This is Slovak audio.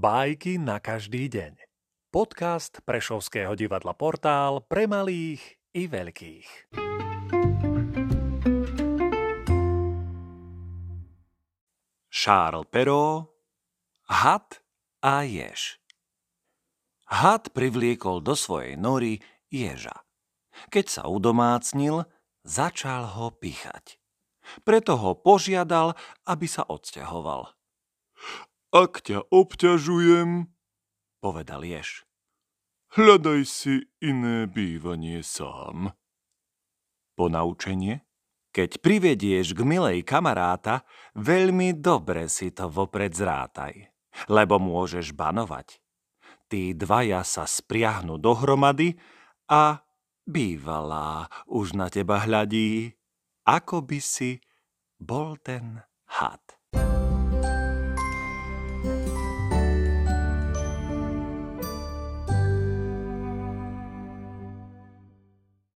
Bajky na každý deň. Podcast Prešovského divadla Portál pre malých i veľkých. Charles Perrault Had a jež Had privliekol do svojej nory ježa. Keď sa udomácnil, začal ho píchať. Preto ho požiadal, aby sa odsťahoval. Ak ťa obťažujem, povedal Jež. Hľadaj si iné bývanie sám. Ponaučenie? Keď privedieš k milej kamaráta, veľmi dobre si to vopred zrátaj, lebo môžeš banovať. Tí dvaja sa spriahnu dohromady a bývalá už na teba hľadí, ako by si bol ten had.